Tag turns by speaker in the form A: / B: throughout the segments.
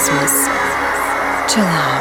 A: Christmas. Chill out.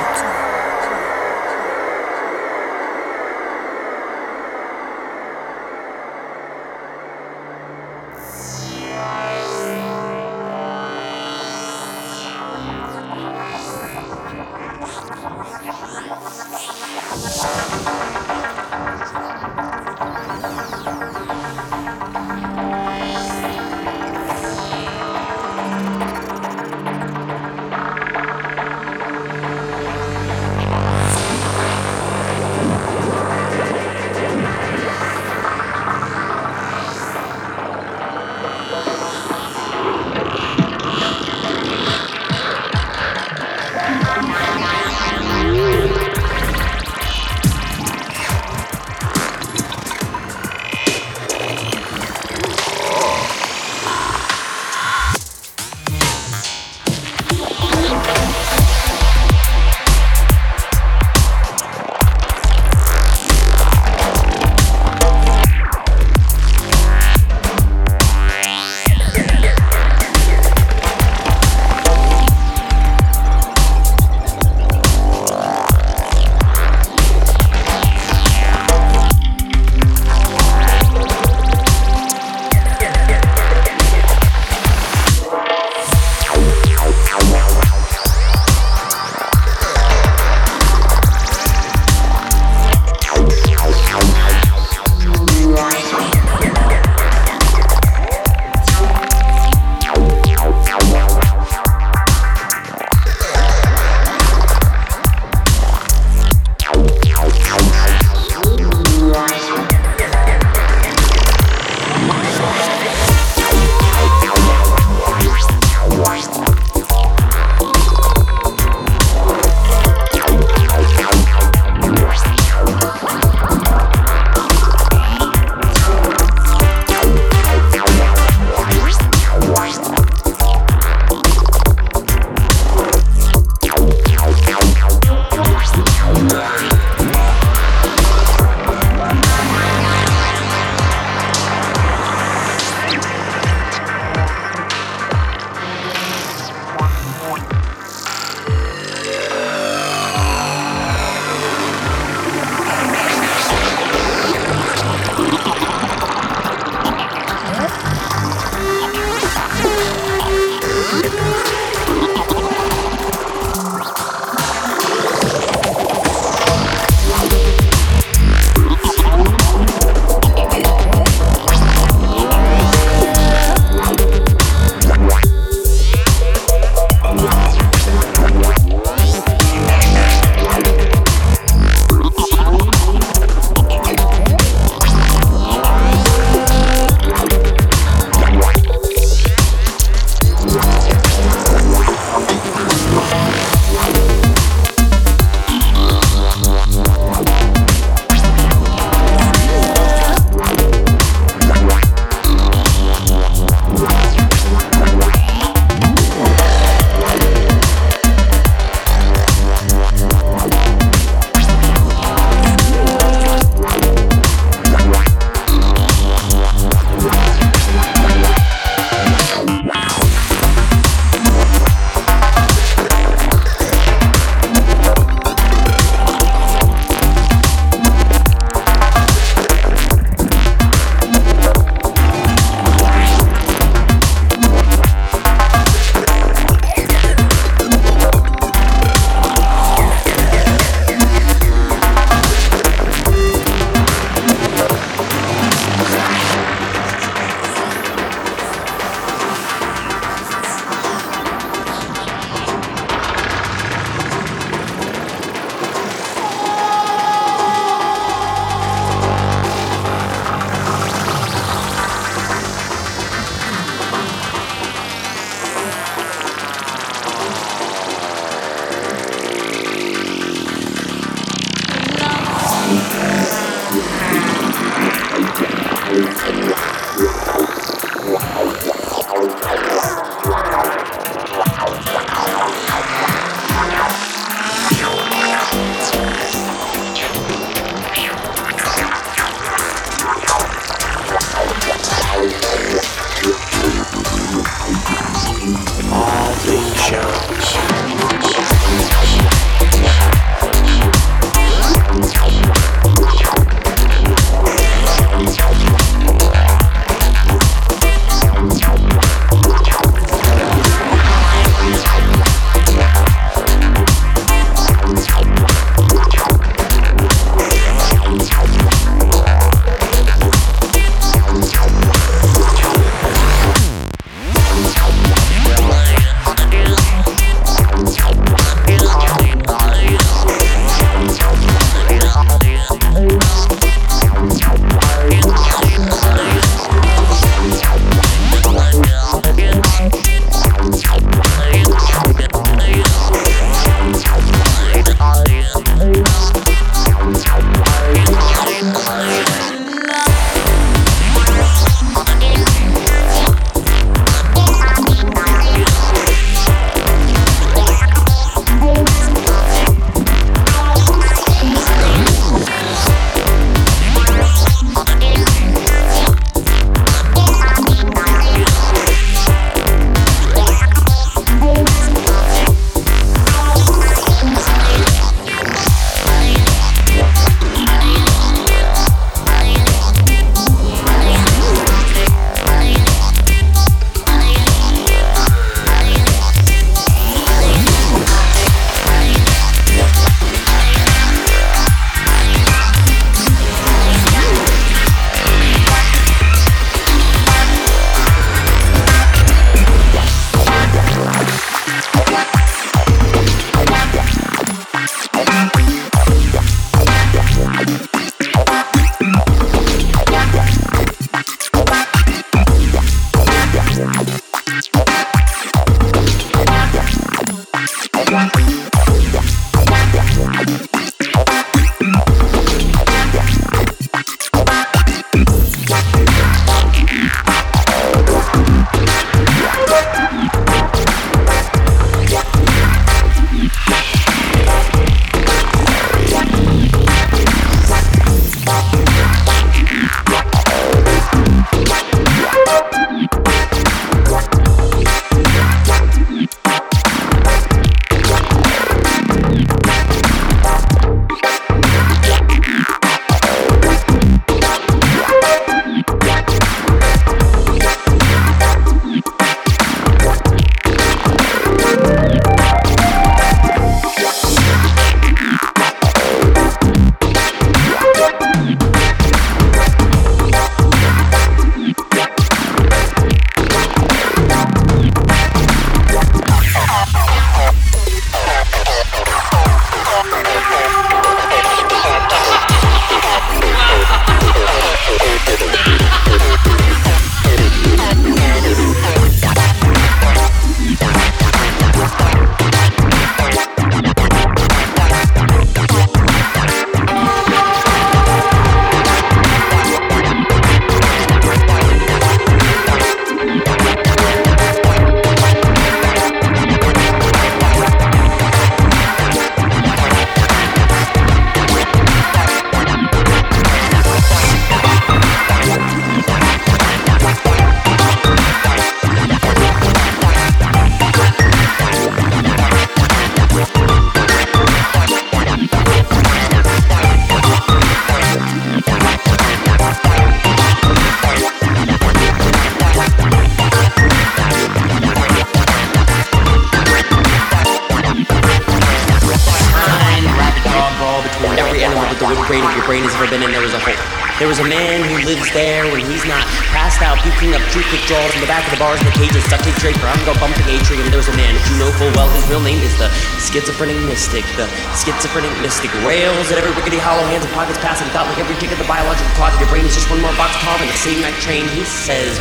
B: Schizophrenic mystic, the schizophrenic mystic rails at every rickety hollow hands and pockets passing thought like every tick of the biological clock of your brain is just one more box carved in the same night train. He says,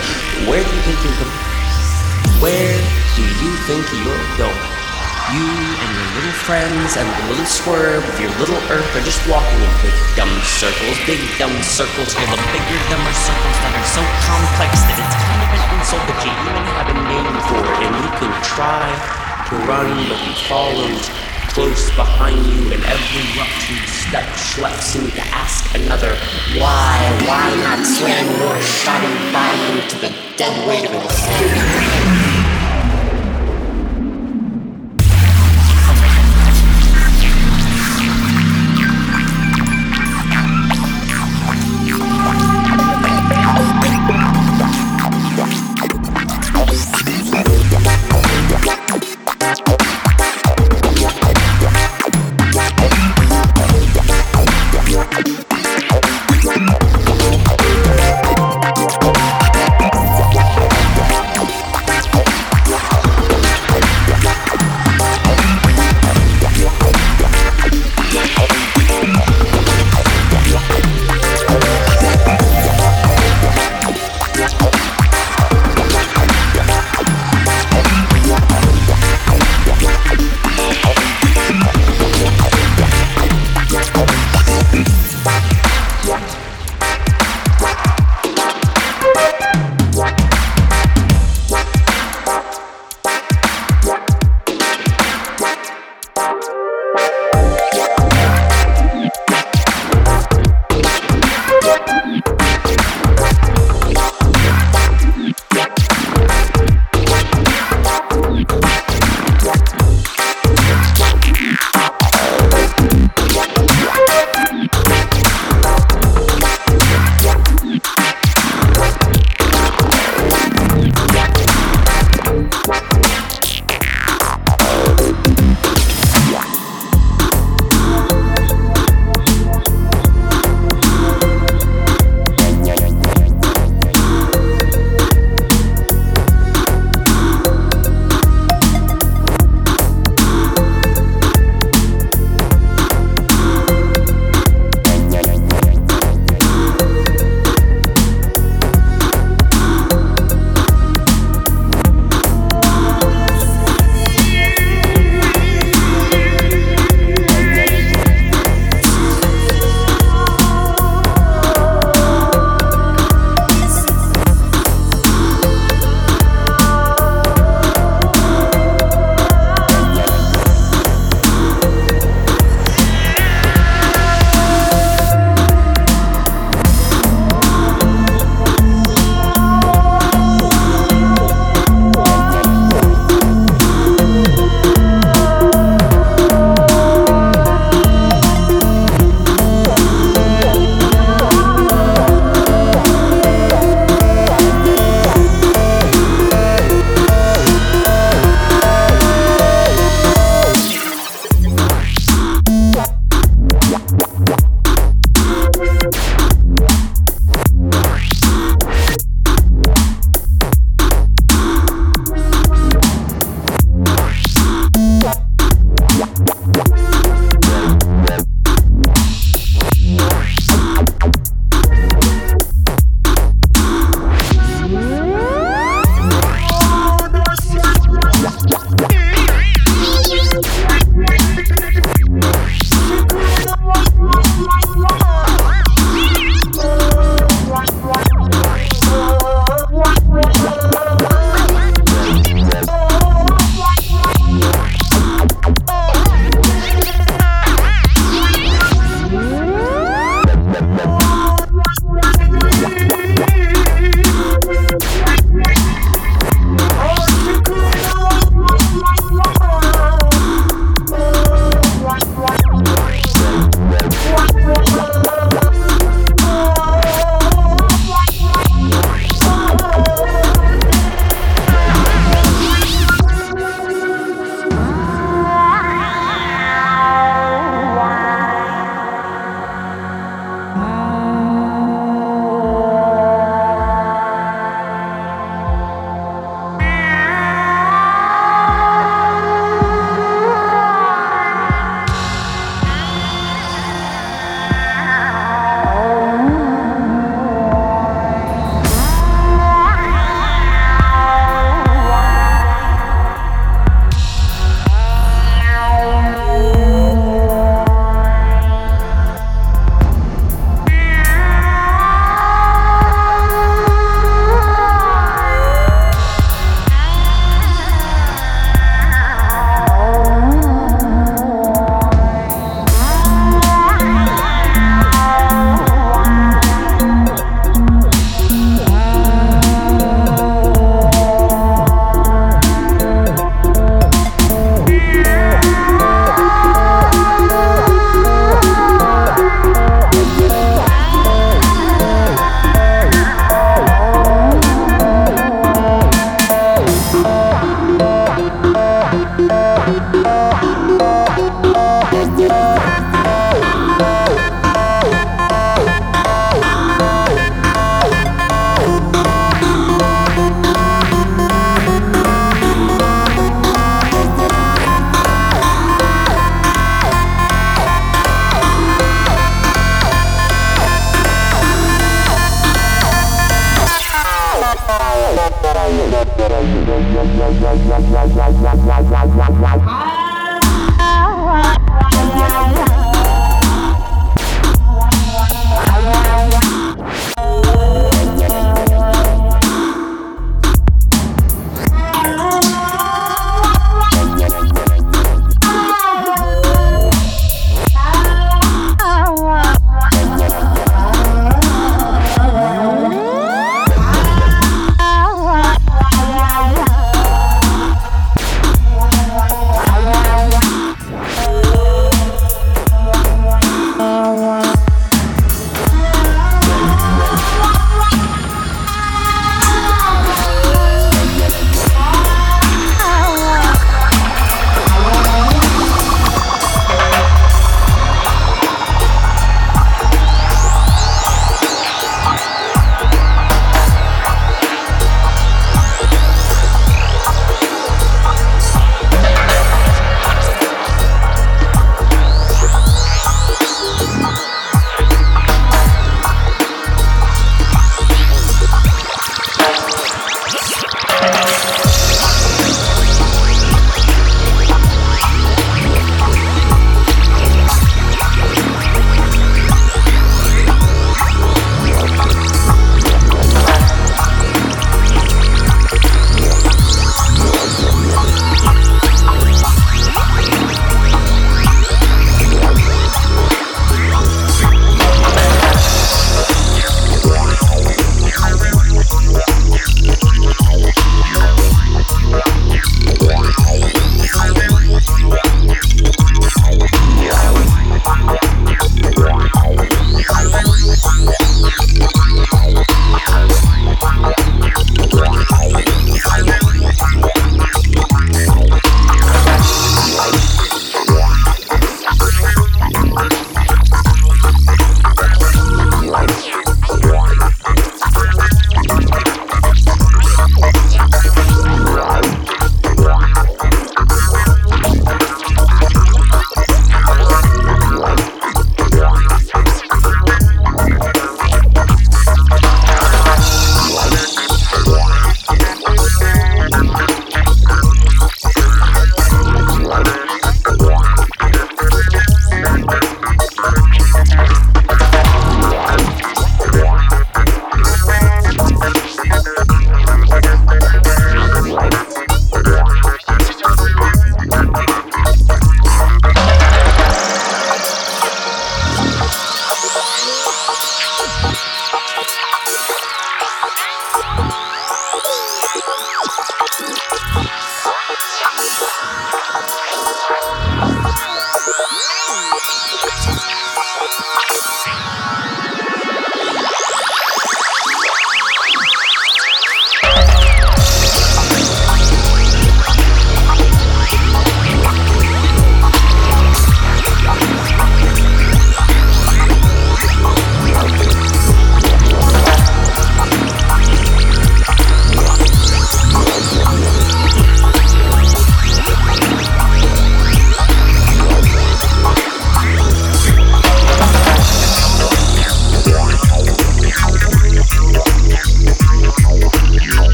B: Where do you think you're going? Where do you think you're going? You and your little friends and the little swerve of your little earth are just walking in big dumb circles, big dumb circles full of bigger, dumber circles that are so complex that it's kind of an insult that you even have a name for it, and you can try to run, but he follows close behind you, and every rough step schleps him to ask another, why, why not slam your shoddy body into the dead weight of insanity?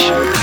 C: Attention.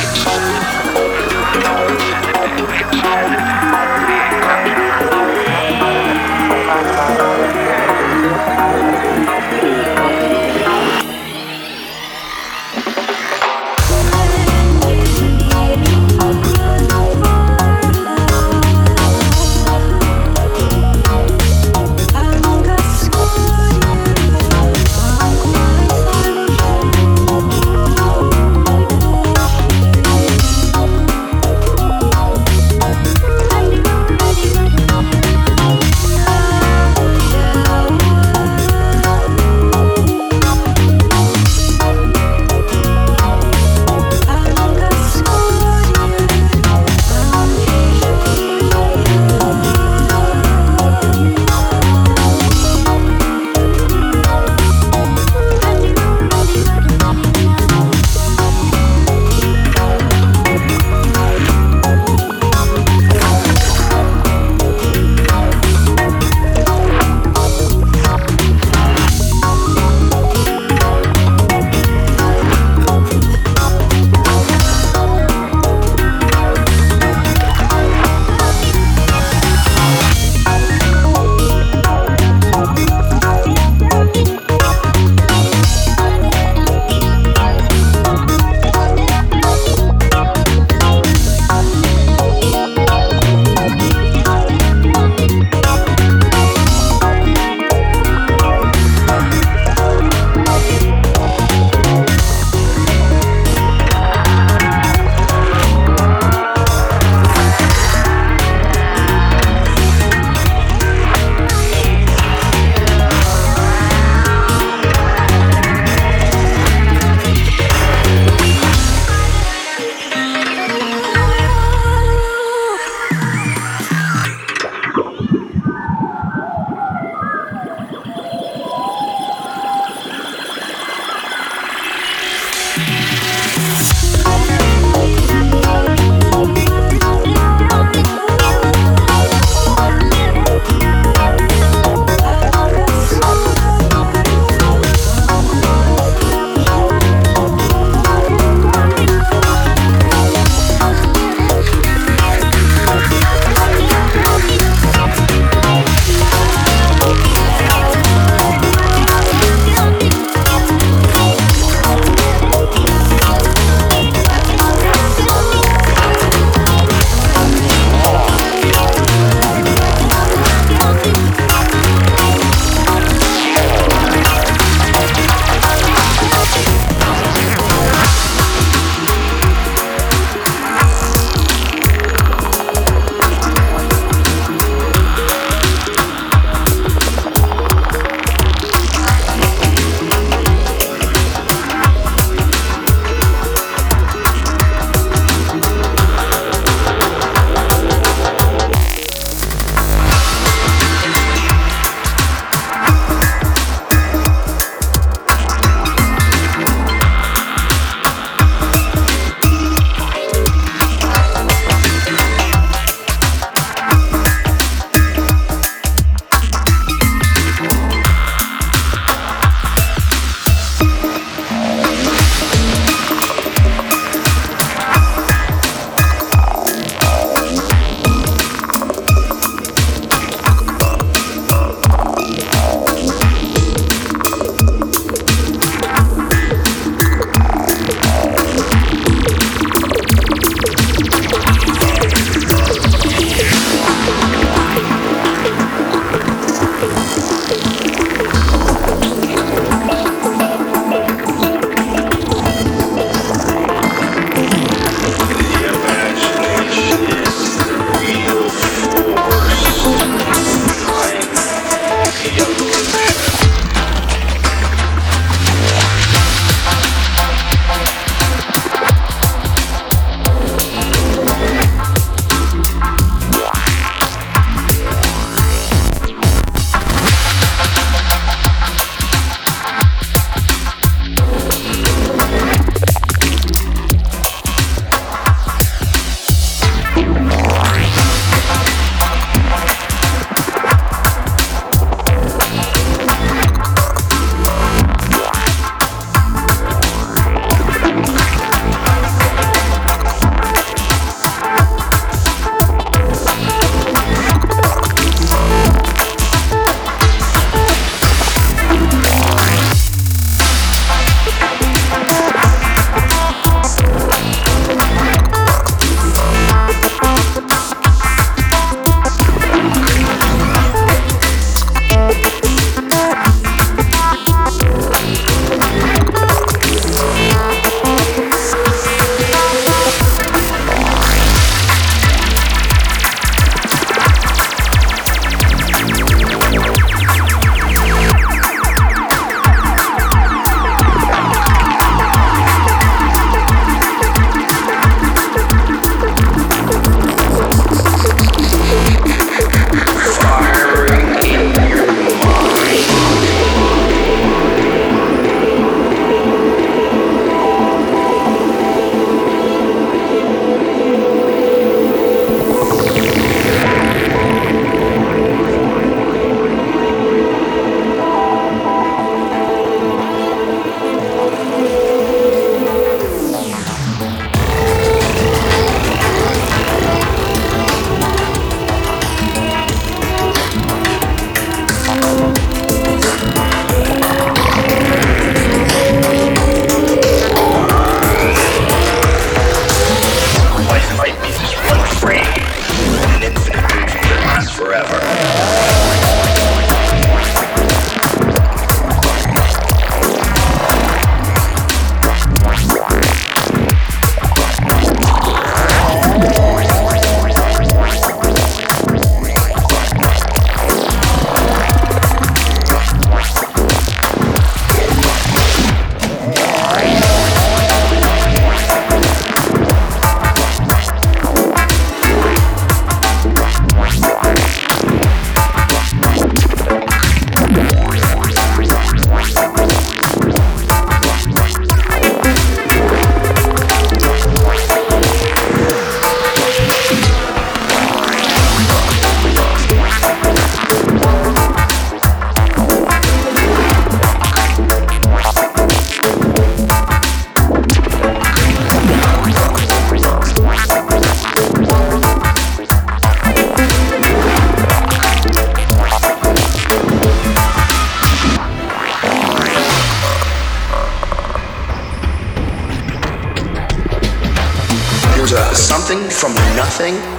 C: Nothing?